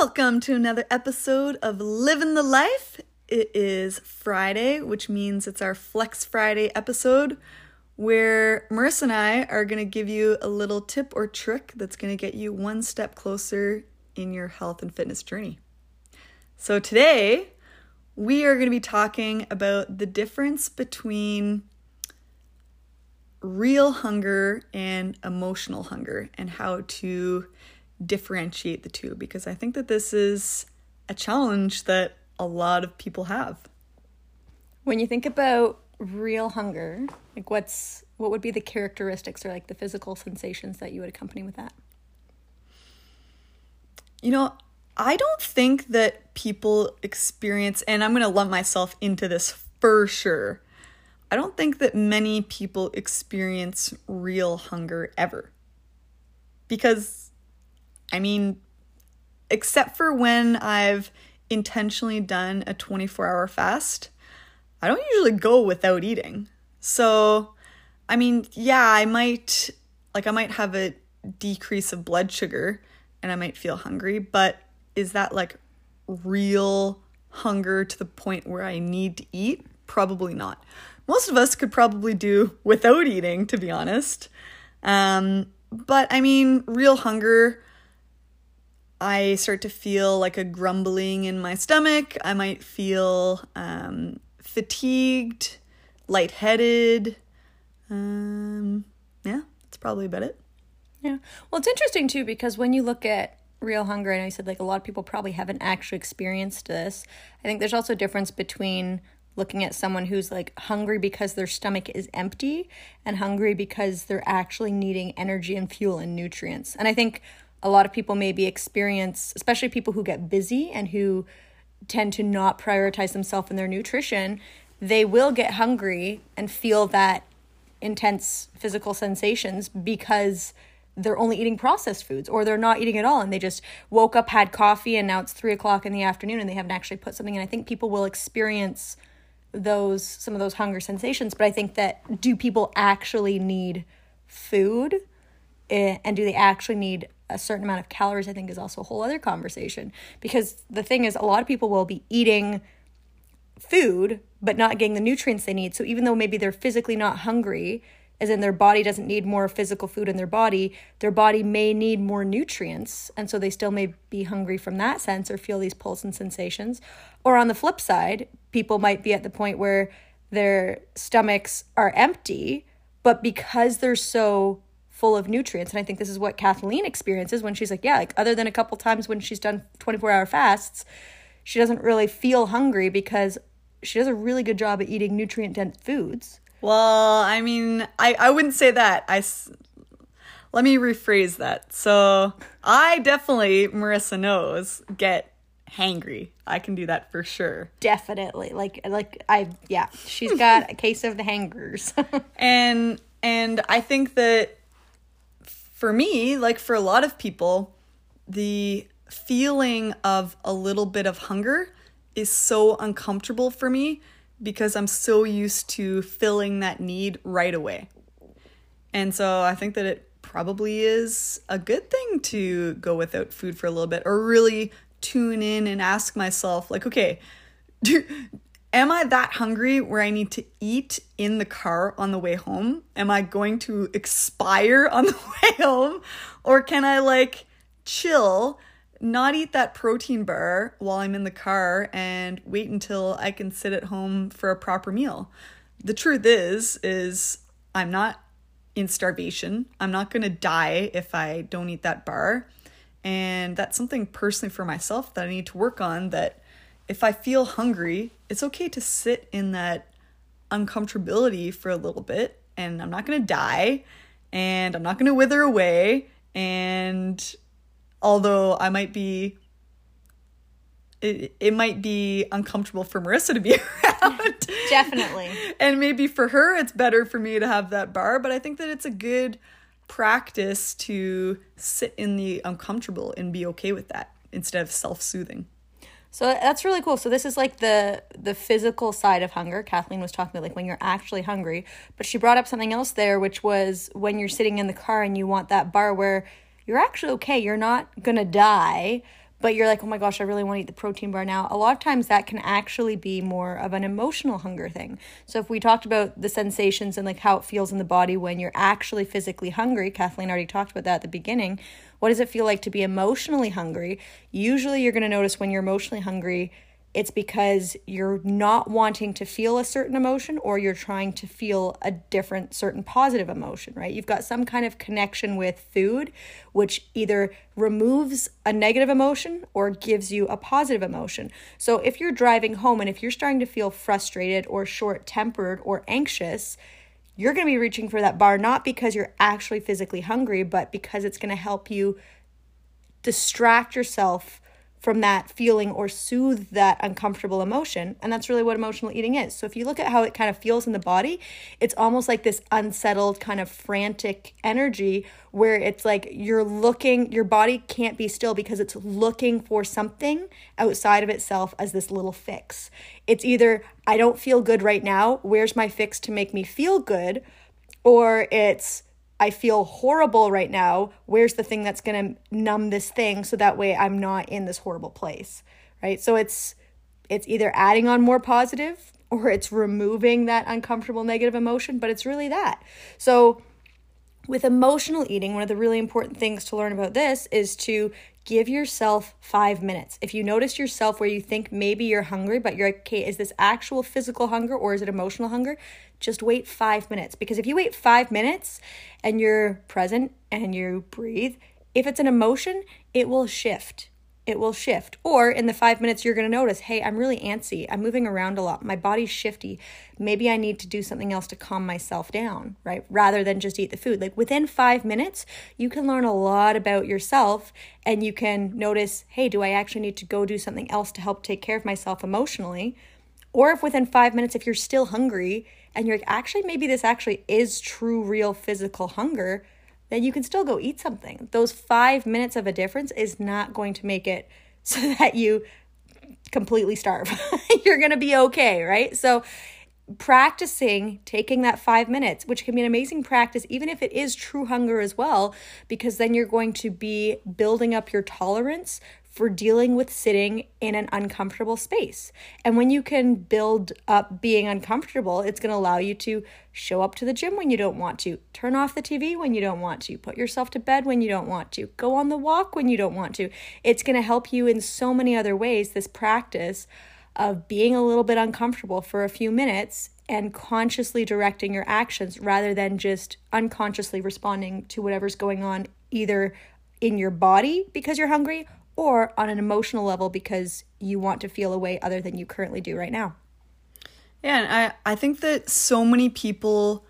Welcome to another episode of Living the Life. It is Friday, which means it's our Flex Friday episode where Marissa and I are going to give you a little tip or trick that's going to get you one step closer in your health and fitness journey. So today, we are going to be talking about the difference between real hunger and emotional hunger and how to differentiate the two because I think that this is a challenge that a lot of people have. When you think about real hunger, like what's what would be the characteristics or like the physical sensations that you would accompany with that? You know, I don't think that people experience, and I'm going to lump myself into this for sure. I don't think that many people experience real hunger ever. Because, I mean, except for when I've intentionally done a 24 hour fast, I don't usually go without eating. So, I mean, yeah, I might, like, I might have a decrease of blood sugar and I might feel hungry, but is that like real hunger to the point where I need to eat? Probably not. Most of us could probably do without eating, to be honest. Um, but I mean, real hunger, I start to feel like a grumbling in my stomach. I might feel um, fatigued, lightheaded. Um, yeah, that's probably about it. Yeah. Well, it's interesting too because when you look at real hunger, I know you said like a lot of people probably haven't actually experienced this. I think there's also a difference between looking at someone who's like hungry because their stomach is empty and hungry because they're actually needing energy and fuel and nutrients. And I think a lot of people maybe experience, especially people who get busy and who tend to not prioritize themselves and their nutrition, they will get hungry and feel that intense physical sensations because they're only eating processed foods or they're not eating at all. And they just woke up had coffee and now it's three o'clock in the afternoon and they haven't actually put something in. I think people will experience those some of those hunger sensations but i think that do people actually need food eh, and do they actually need a certain amount of calories i think is also a whole other conversation because the thing is a lot of people will be eating food but not getting the nutrients they need so even though maybe they're physically not hungry as in their body doesn't need more physical food in their body, their body may need more nutrients. And so they still may be hungry from that sense or feel these pulse and sensations. Or on the flip side, people might be at the point where their stomachs are empty, but because they're so full of nutrients, and I think this is what Kathleen experiences when she's like, yeah, like other than a couple times when she's done 24 hour fasts, she doesn't really feel hungry because she does a really good job at eating nutrient dense foods well, I mean, I, I wouldn't say that. I let me rephrase that. So I definitely, Marissa knows, get hangry. I can do that for sure. Definitely. Like like I yeah, she's got a case of the hangers. and and I think that for me, like for a lot of people, the feeling of a little bit of hunger is so uncomfortable for me because I'm so used to filling that need right away. And so I think that it probably is a good thing to go without food for a little bit or really tune in and ask myself, like, okay, do, am I that hungry where I need to eat in the car on the way home? Am I going to expire on the way home? Or can I like chill, not eat that protein bar while I'm in the car and wait until I can sit at home for a proper meal? The truth is is I'm not in starvation. I'm not going to die if I don't eat that bar. And that's something personally for myself that I need to work on that if I feel hungry, it's okay to sit in that uncomfortability for a little bit and I'm not going to die and I'm not going to wither away and although I might be it, it might be uncomfortable for Marissa to be around. Definitely. and maybe for her it's better for me to have that bar, but I think that it's a good practice to sit in the uncomfortable and be okay with that instead of self-soothing. So that's really cool. So this is like the the physical side of hunger. Kathleen was talking about like when you're actually hungry, but she brought up something else there which was when you're sitting in the car and you want that bar where you're actually okay, you're not going to die, but you're like, oh my gosh, I really want to eat the protein bar now. A lot of times that can actually be more of an emotional hunger thing. So if we talked about the sensations and like how it feels in the body when you're actually physically hungry, Kathleen already talked about that at the beginning. What does it feel like to be emotionally hungry? Usually you're going to notice when you're emotionally hungry, it's because you're not wanting to feel a certain emotion or you're trying to feel a different certain positive emotion, right? You've got some kind of connection with food which either removes a negative emotion or gives you a positive emotion. So if you're driving home and if you're starting to feel frustrated or short-tempered or anxious, you're going to be reaching for that bar not because you're actually physically hungry, but because it's going to help you distract yourself from that feeling or soothe that uncomfortable emotion. And that's really what emotional eating is. So if you look at how it kind of feels in the body, it's almost like this unsettled, kind of frantic energy where it's like you're looking, your body can't be still because it's looking for something outside of itself as this little fix. It's either, I don't feel good right now, where's my fix to make me feel good? Or it's, I feel horrible right now. Where's the thing that's going to numb this thing so that way I'm not in this horrible place, right? So it's it's either adding on more positive or it's removing that uncomfortable negative emotion, but it's really that. So with emotional eating, one of the really important things to learn about this is to give yourself five minutes. If you notice yourself where you think maybe you're hungry, but you're like, okay, is this actual physical hunger or is it emotional hunger? Just wait five minutes. Because if you wait five minutes and you're present and you breathe, if it's an emotion, it will shift it will shift. Or in the five minutes, you're going to notice, hey, I'm really antsy. I'm moving around a lot. My body's shifty. Maybe I need to do something else to calm myself down, right? Rather than just eat the food. Like within five minutes, you can learn a lot about yourself and you can notice, hey, do I actually need to go do something else to help take care of myself emotionally? Or if within five minutes, if you're still hungry and you're like, actually, maybe this actually is true, real physical hunger then you can still go eat something. Those five minutes of a difference is not going to make it so that you completely starve. You're going to be okay, right? So, practicing taking that five minutes, which can be an amazing practice, even if it is true hunger as well, because then you're going to be building up your tolerance for dealing with sitting in an uncomfortable space. And when you can build up being uncomfortable, it's going to allow you to show up to the gym when you don't want to, turn off the TV when you don't want to, put yourself to bed when you don't want to, go on the walk when you don't want to. It's going to help you in so many other ways, this practice of being a little bit uncomfortable for a few minutes and consciously directing your actions rather than just unconsciously responding to whatever's going on either in your body because you're hungry or on an emotional level because you want to feel a way other than you currently do right now. Yeah, and I, I think that so many people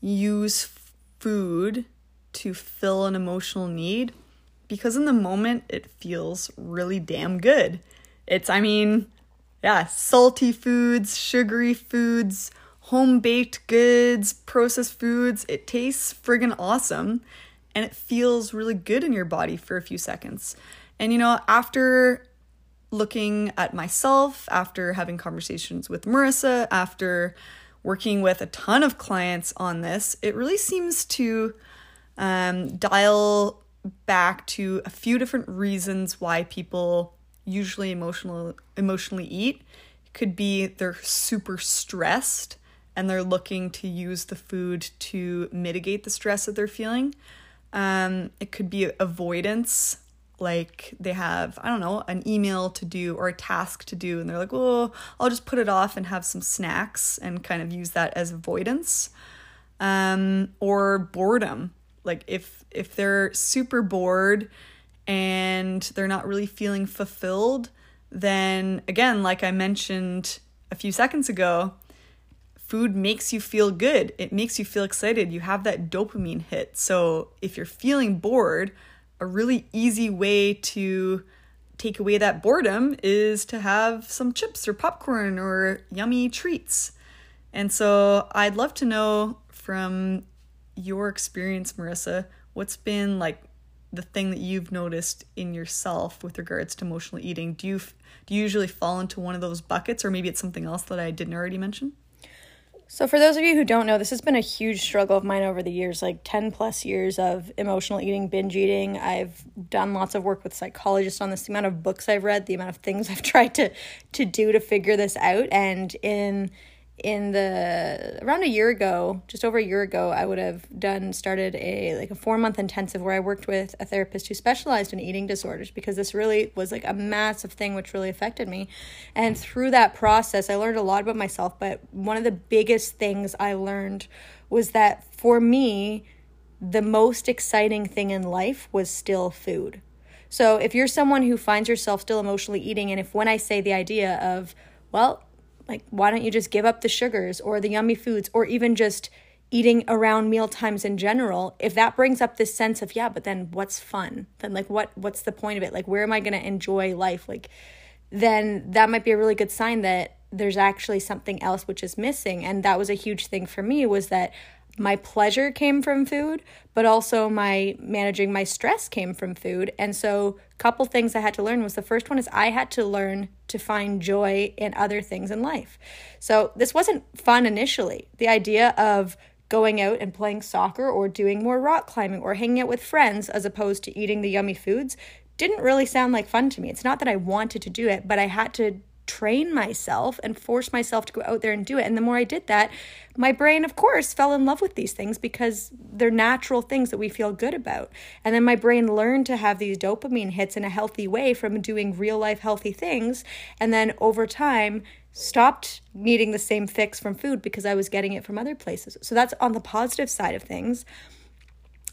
use food to fill an emotional need because in the moment it feels really damn good. It's, I mean, yeah, salty foods, sugary foods, home baked goods, processed foods. It tastes friggin' awesome and it feels really good in your body for a few seconds. And you know, after looking at myself, after having conversations with Marissa, after working with a ton of clients on this, it really seems to um, dial back to a few different reasons why people usually emotional, emotionally eat. It could be they're super stressed and they're looking to use the food to mitigate the stress that they're feeling. Um, it could be avoidance, like they have, I don't know, an email to do or a task to do, and they're like, well, I'll just put it off and have some snacks and kind of use that as avoidance. Um, or boredom. Like if if they're super bored and they're not really feeling fulfilled, then again, like I mentioned a few seconds ago, food makes you feel good. It makes you feel excited. You have that dopamine hit. So if you're feeling bored, a really easy way to take away that boredom is to have some chips or popcorn or yummy treats. And so I'd love to know from your experience, Marissa, what's been like the thing that you've noticed in yourself with regards to emotional eating? Do you do you usually fall into one of those buckets or maybe it's something else that I didn't already mention? So, for those of you who don't know, this has been a huge struggle of mine over the years like 10 plus years of emotional eating, binge eating. I've done lots of work with psychologists on this, the amount of books I've read, the amount of things I've tried to, to do to figure this out. And in in the around a year ago, just over a year ago, I would have done started a like a four month intensive where I worked with a therapist who specialized in eating disorders because this really was like a massive thing which really affected me. And through that process, I learned a lot about myself. But one of the biggest things I learned was that for me, the most exciting thing in life was still food. So if you're someone who finds yourself still emotionally eating, and if when I say the idea of, well, like, why don't you just give up the sugars or the yummy foods or even just eating around meal times in general? If that brings up this sense of yeah but then what's fun? Then like what what's the point of it? Like where am i going to enjoy life? Like then that might be a really good sign that there's actually something else which is missing. And that was a huge thing for me was that my pleasure came from food, but also my managing my stress came from food. And so, a couple things I had to learn was the first one is I had to learn to find joy in other things in life. So, this wasn't fun initially. The idea of going out and playing soccer or doing more rock climbing or hanging out with friends as opposed to eating the yummy foods didn't really sound like fun to me. It's not that I wanted to do it, but I had to train myself and force myself to go out there and do it. And the more I did that, my brain, of course, fell in love with these things because they're natural things that we feel good about. And then my brain learned to have these dopamine hits in a healthy way from doing real life healthy things. And then over time, stopped needing the same fix from food because I was getting it from other places. So that's on the positive side of things.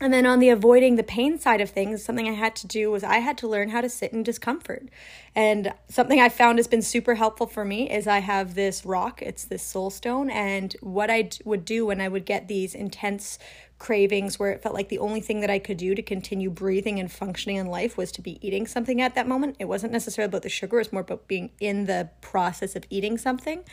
And then on the avoiding the pain side of things, something I had to do was I had to learn how to sit in discomfort. And something I found has been super helpful for me is I have this rock, it's this soul stone. And what I would do when I would get these intense cravings where it felt like the only thing that I could do to continue breathing and functioning in life was to be eating something at that moment. It wasn't necessarily about the sugar, it was more about being in the process of eating something.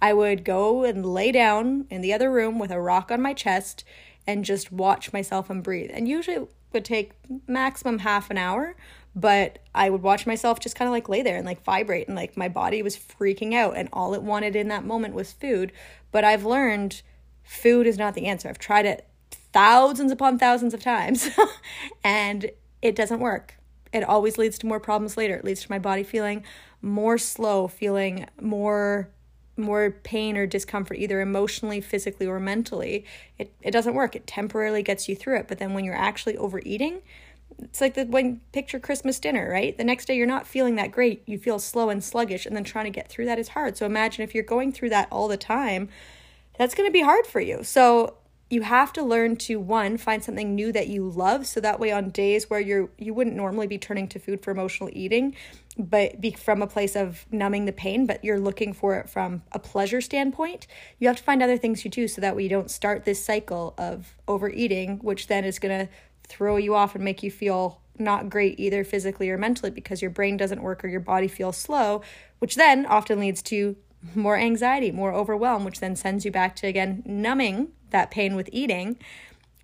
I would go and lay down in the other room with a rock on my chest and just watch myself and breathe. And usually it would take maximum half an hour, but I would watch myself just kind of like lay there and like vibrate and like my body was freaking out and all it wanted in that moment was food. But I've learned food is not the answer. I've tried it thousands upon thousands of times and it doesn't work. It always leads to more problems later. It leads to my body feeling more slow, feeling more more pain or discomfort, either emotionally, physically, or mentally, it, it doesn't work. It temporarily gets you through it. But then when you're actually overeating, it's like the when picture Christmas dinner, right? The next day you're not feeling that great. You feel slow and sluggish, and then trying to get through that is hard. So imagine if you're going through that all the time, that's going to be hard for you. So you have to learn to one find something new that you love so that way on days where you're you wouldn't normally be turning to food for emotional eating but be from a place of numbing the pain but you're looking for it from a pleasure standpoint you have to find other things you do so that way you don't start this cycle of overeating which then is going to throw you off and make you feel not great either physically or mentally because your brain doesn't work or your body feels slow which then often leads to more anxiety, more overwhelm, which then sends you back to again numbing that pain with eating.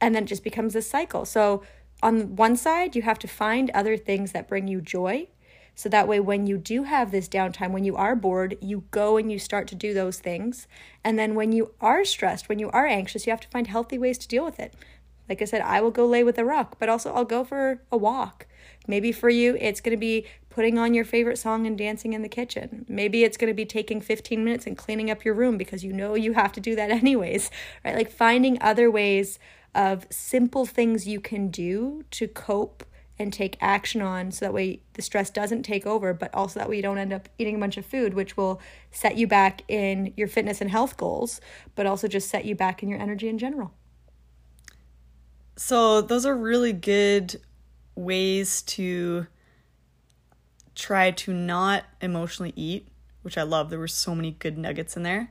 And then it just becomes a cycle. So, on one side, you have to find other things that bring you joy. So that way, when you do have this downtime, when you are bored, you go and you start to do those things. And then when you are stressed, when you are anxious, you have to find healthy ways to deal with it. Like I said, I will go lay with a rock, but also I'll go for a walk. Maybe for you, it's going to be putting on your favorite song and dancing in the kitchen. Maybe it's going to be taking 15 minutes and cleaning up your room because you know you have to do that anyways, right? Like finding other ways of simple things you can do to cope and take action on so that way the stress doesn't take over, but also that way you don't end up eating a bunch of food, which will set you back in your fitness and health goals, but also just set you back in your energy in general. So, those are really good ways to try to not emotionally eat, which I love. There were so many good nuggets in there.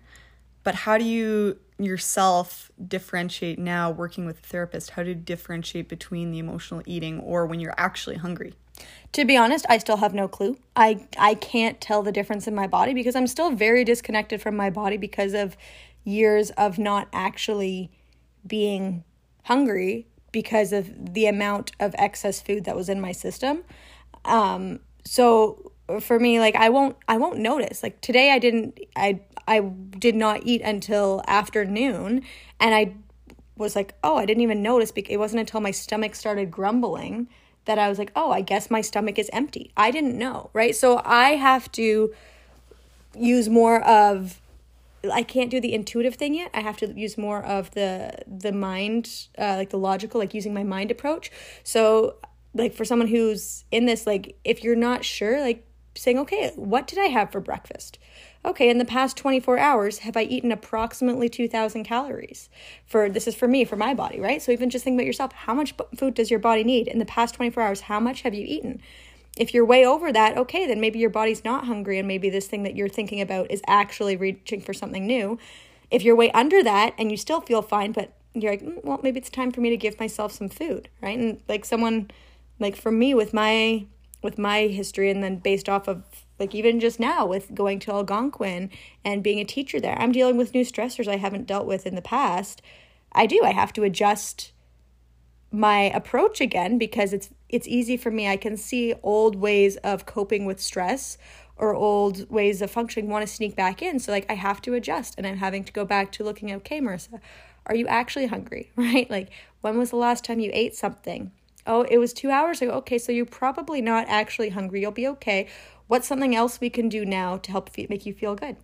But how do you yourself differentiate now working with a therapist? How do you differentiate between the emotional eating or when you're actually hungry? To be honest, I still have no clue. I I can't tell the difference in my body because I'm still very disconnected from my body because of years of not actually being hungry because of the amount of excess food that was in my system. Um, so for me, like I won't I won't notice. Like today, I didn't I I did not eat until afternoon, and I was like, oh, I didn't even notice. Because it wasn't until my stomach started grumbling that I was like, oh, I guess my stomach is empty. I didn't know, right? So I have to use more of I can't do the intuitive thing yet. I have to use more of the the mind, uh, like the logical, like using my mind approach. So, like for someone who's in this, like if you're not sure, like saying, okay, what did I have for breakfast? okay, in the past 24 hours, have I eaten approximately 2,000 calories? For this is for me, for my body, right? So even just think about yourself. How much food does your body need in the past 24 hours? How much have you eaten? If you're way over that, okay, then maybe your body's not hungry and maybe this thing that you're thinking about is actually reaching for something new. If you're way under that and you still feel fine, but you're like, mm, well, maybe it's time for me to give myself some food, right? And like someone, like for me with my with my history, and then based off of like even just now with going to Algonquin and being a teacher there, I'm dealing with new stressors I haven't dealt with in the past. I do. I have to adjust my approach again because it's it's easy for me. I can see old ways of coping with stress or old ways of functioning want to sneak back in. So like I have to adjust and I'm having to go back to looking at okay, Marissa, are you actually hungry? Right? Like when was the last time you ate something? Oh, it was 2 hours ago. Okay, so you're probably not actually hungry. You'll be okay. What's something else we can do now to help make you feel good?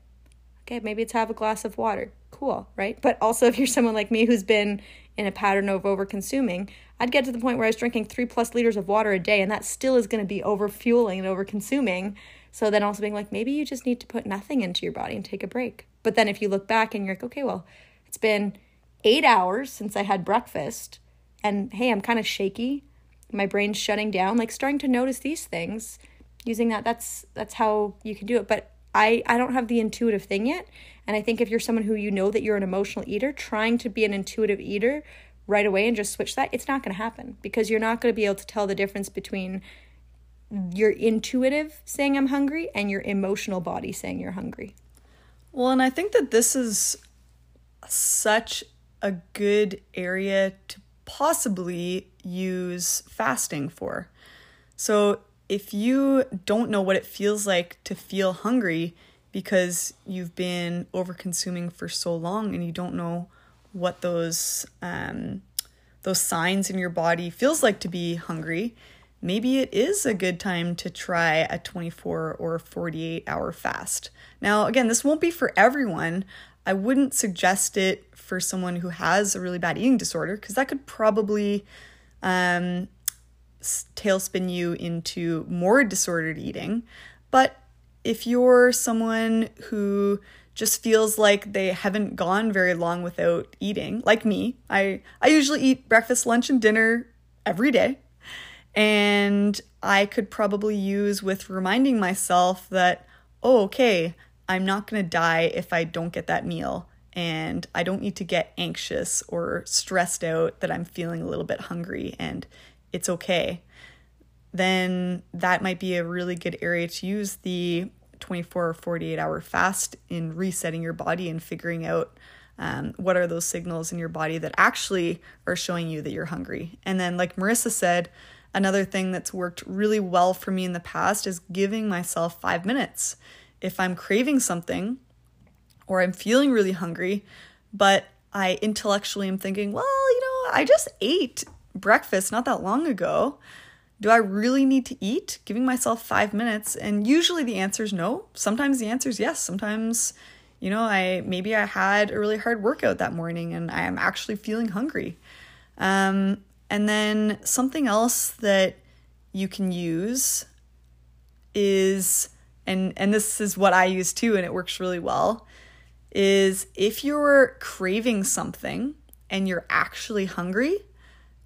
Okay, maybe it's have a glass of water. Cool, right? But also, if you're someone like me who's been in a pattern of over consuming, I'd get to the point where I was drinking three plus liters of water a day, and that still is going to be over fueling and over consuming. So then also being like, maybe you just need to put nothing into your body and take a break. But then if you look back and you're like, okay, well, it's been eight hours since I had breakfast, and hey, I'm kind of shaky. My brain's shutting down. Like starting to notice these things using that that's that's how you can do it. But i i don't have the intuitive thing yet. And i think if you're someone who you know that you're an emotional eater trying to be an intuitive eater right away and just switch that it's not going to happen. Because you're not going to be able to tell the difference between your intuitive saying i'm hungry and your emotional body saying you're hungry. Well and i think that this is such a good area to possibly use fasting for so if you don't know what it feels like to feel hungry because you've been over consuming for so long and you don't know what those um, those signs in your body feels like to be hungry, maybe it is a good time to try a 24 or 48 hour fast. Now, again, this won't be for everyone. I wouldn't suggest it for someone who has a really bad eating disorder because that could probably um, tailspin you into more disordered eating. But if you're someone who just feels like they haven't gone very long without eating, like me, I, I usually eat breakfast, lunch, and dinner every day. And I could probably use with reminding myself that, oh, okay, I'm not going to die if I don't get that meal. And I don't need to get anxious or stressed out that I'm feeling a little bit hungry and it's okay, then that might be a really good area to use the 24 or 48 hour fast in resetting your body and figuring out um, what are those signals in your body that actually are showing you that you're hungry. And then, like Marissa said, another thing that's worked really well for me in the past is giving myself five minutes. If I'm craving something or I'm feeling really hungry, but I intellectually am thinking, well, you know, I just ate breakfast not that long ago. Do I really need to eat? Giving myself five minutes. And usually the answer is no. Sometimes the answer is yes. Sometimes, you know, I maybe I had a really hard workout that morning and I am actually feeling hungry. Um, and then something else that you can use is and and this is what I use too and it works really well is if you're craving something and you're actually hungry,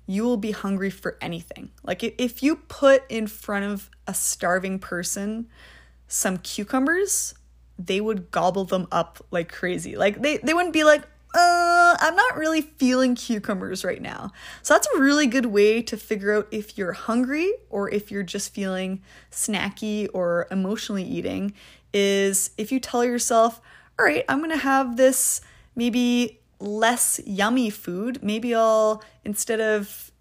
you will be hungry for anything. Like if you put in front of a starving person some cucumbers, they would gobble them up like crazy. Like they, they wouldn't be like, I'm not really feeling cucumbers right now. So that's a really good way to figure out if you're hungry or if you're just feeling snacky or emotionally eating. Is if you tell yourself, all right, I'm gonna have this maybe less yummy food. Maybe I'll, instead of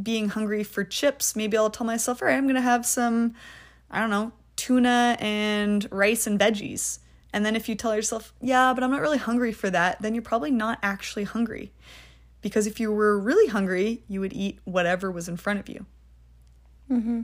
being hungry for chips, maybe I'll tell myself, all right, I'm gonna have some, I don't know, tuna and rice and veggies. And then if you tell yourself, yeah, but I'm not really hungry for that, then you're probably not actually hungry. Because if you were really hungry, you would eat whatever was in front of you. Mm-hmm.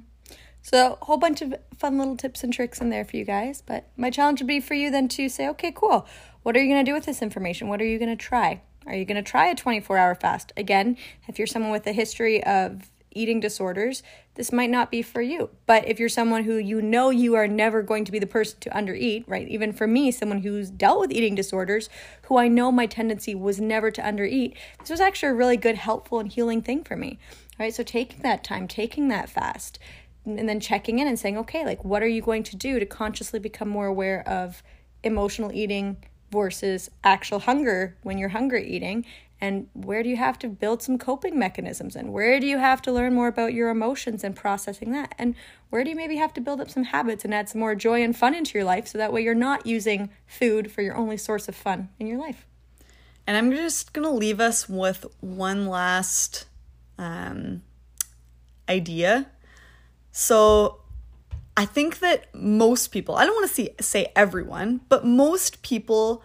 So, a whole bunch of fun little tips and tricks in there for you guys. But my challenge would be for you then to say, okay, cool. What are you going to do with this information? What are you going to try? Are you going to try a 24 hour fast? Again, if you're someone with a history of eating disorders, this might not be for you. But if you're someone who you know you are never going to be the person to undereat, right? Even for me, someone who's dealt with eating disorders, who I know my tendency was never to undereat, this was actually a really good, helpful, and healing thing for me. All right, so taking that time, taking that fast, and then checking in and saying, okay, like what are you going to do to consciously become more aware of emotional eating versus actual hunger when you're hungry eating? And where do you have to build some coping mechanisms? And where do you have to learn more about your emotions and processing that? And where do you maybe have to build up some habits and add some more joy and fun into your life so that way you're not using food for your only source of fun in your life? And I'm just going to leave us with one last um, idea so I think that most people, I don't want to say everyone, but most people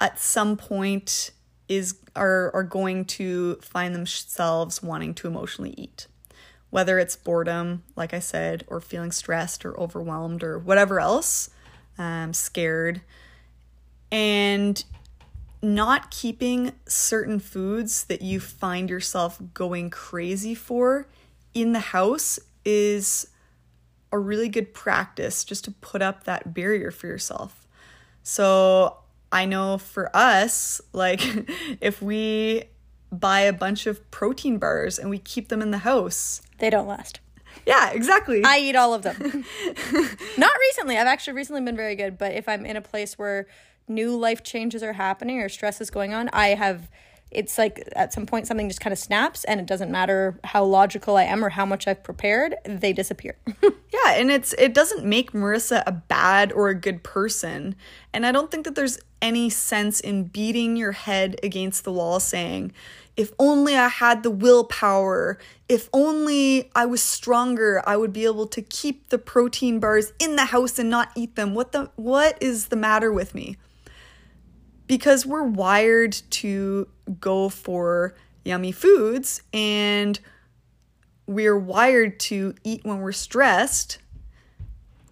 at some point is are are going to find themselves wanting to emotionally eat. Whether it's boredom, like I said, or feeling stressed or overwhelmed or whatever else, um, scared, and not keeping certain foods that you find yourself going crazy for in the house is a really good practice just to put up that barrier for yourself. So I know for us, like if we buy a bunch of protein bars and we keep them in the house, they don't last. Yeah, exactly. I eat all of them. Not recently. I've actually recently been very good, but if I'm in a place where new life changes are happening or stress is going on, I have it's like at some point something just kind of snaps and it doesn't matter how logical I am or how much I've prepared, they disappear. yeah, and it's it doesn't make Marissa a bad or a good person. And I don't think that there's any sense in beating your head against the wall saying, if only I had the willpower, if only I was stronger, I would be able to keep the protein bars in the house and not eat them. What the what is the matter with me? because we're wired to go for yummy foods and we're wired to eat when we're stressed,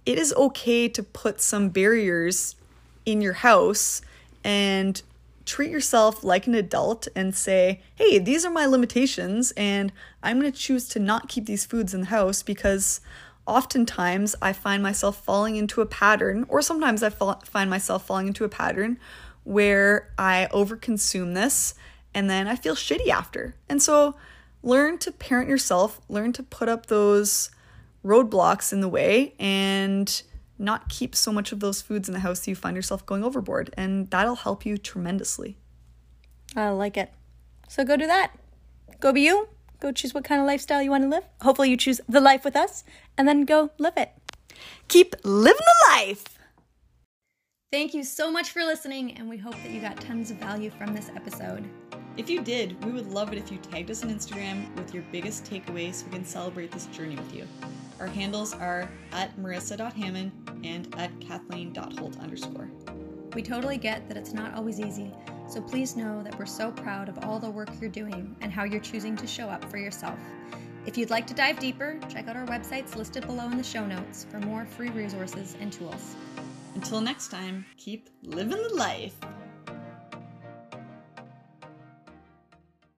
it is okay to put some barriers in your house and treat yourself like an adult and say, hey, these are my limitations, and I'm going to choose to not keep these foods in the house because oftentimes I find myself falling into a pattern, or sometimes I find myself falling into a pattern where I overconsume this and then I feel shitty after. And so learn to parent yourself, learn to put up those roadblocks in the way and not keep so much of those foods in the house you find yourself going overboard. And that'll help you tremendously. I like it. So go do that. Go be you. Go choose what kind of lifestyle you want to live. Hopefully, you choose the life with us and then go live it. Keep living the life. Thank you so much for listening, and we hope that you got tons of value from this episode. If you did, we would love it if you tagged us on Instagram with your biggest takeaways so we can celebrate this journey with you. Our handles are at marissa.hamon and at kathleen.holt underscore. We totally get that it's not always easy, So please know that we're so proud of all the work you're doing and how you're choosing to show up for yourself. If you'd like to dive deeper, check out our websites listed below in the show notes for more free resources and tools. Until next time, keep living the life.